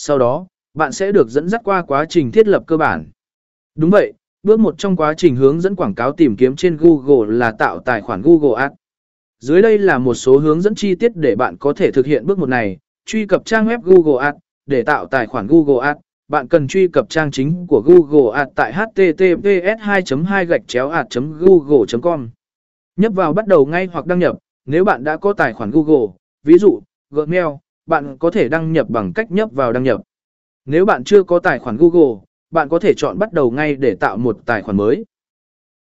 Sau đó, bạn sẽ được dẫn dắt qua quá trình thiết lập cơ bản. Đúng vậy, bước một trong quá trình hướng dẫn quảng cáo tìm kiếm trên Google là tạo tài khoản Google Ads. Dưới đây là một số hướng dẫn chi tiết để bạn có thể thực hiện bước một này. Truy cập trang web Google Ads để tạo tài khoản Google Ads. Bạn cần truy cập trang chính của Google Ads tại https 2 2 gạch chéo google com Nhấp vào bắt đầu ngay hoặc đăng nhập. Nếu bạn đã có tài khoản Google, ví dụ Gmail, bạn có thể đăng nhập bằng cách nhấp vào đăng nhập. Nếu bạn chưa có tài khoản Google, bạn có thể chọn bắt đầu ngay để tạo một tài khoản mới.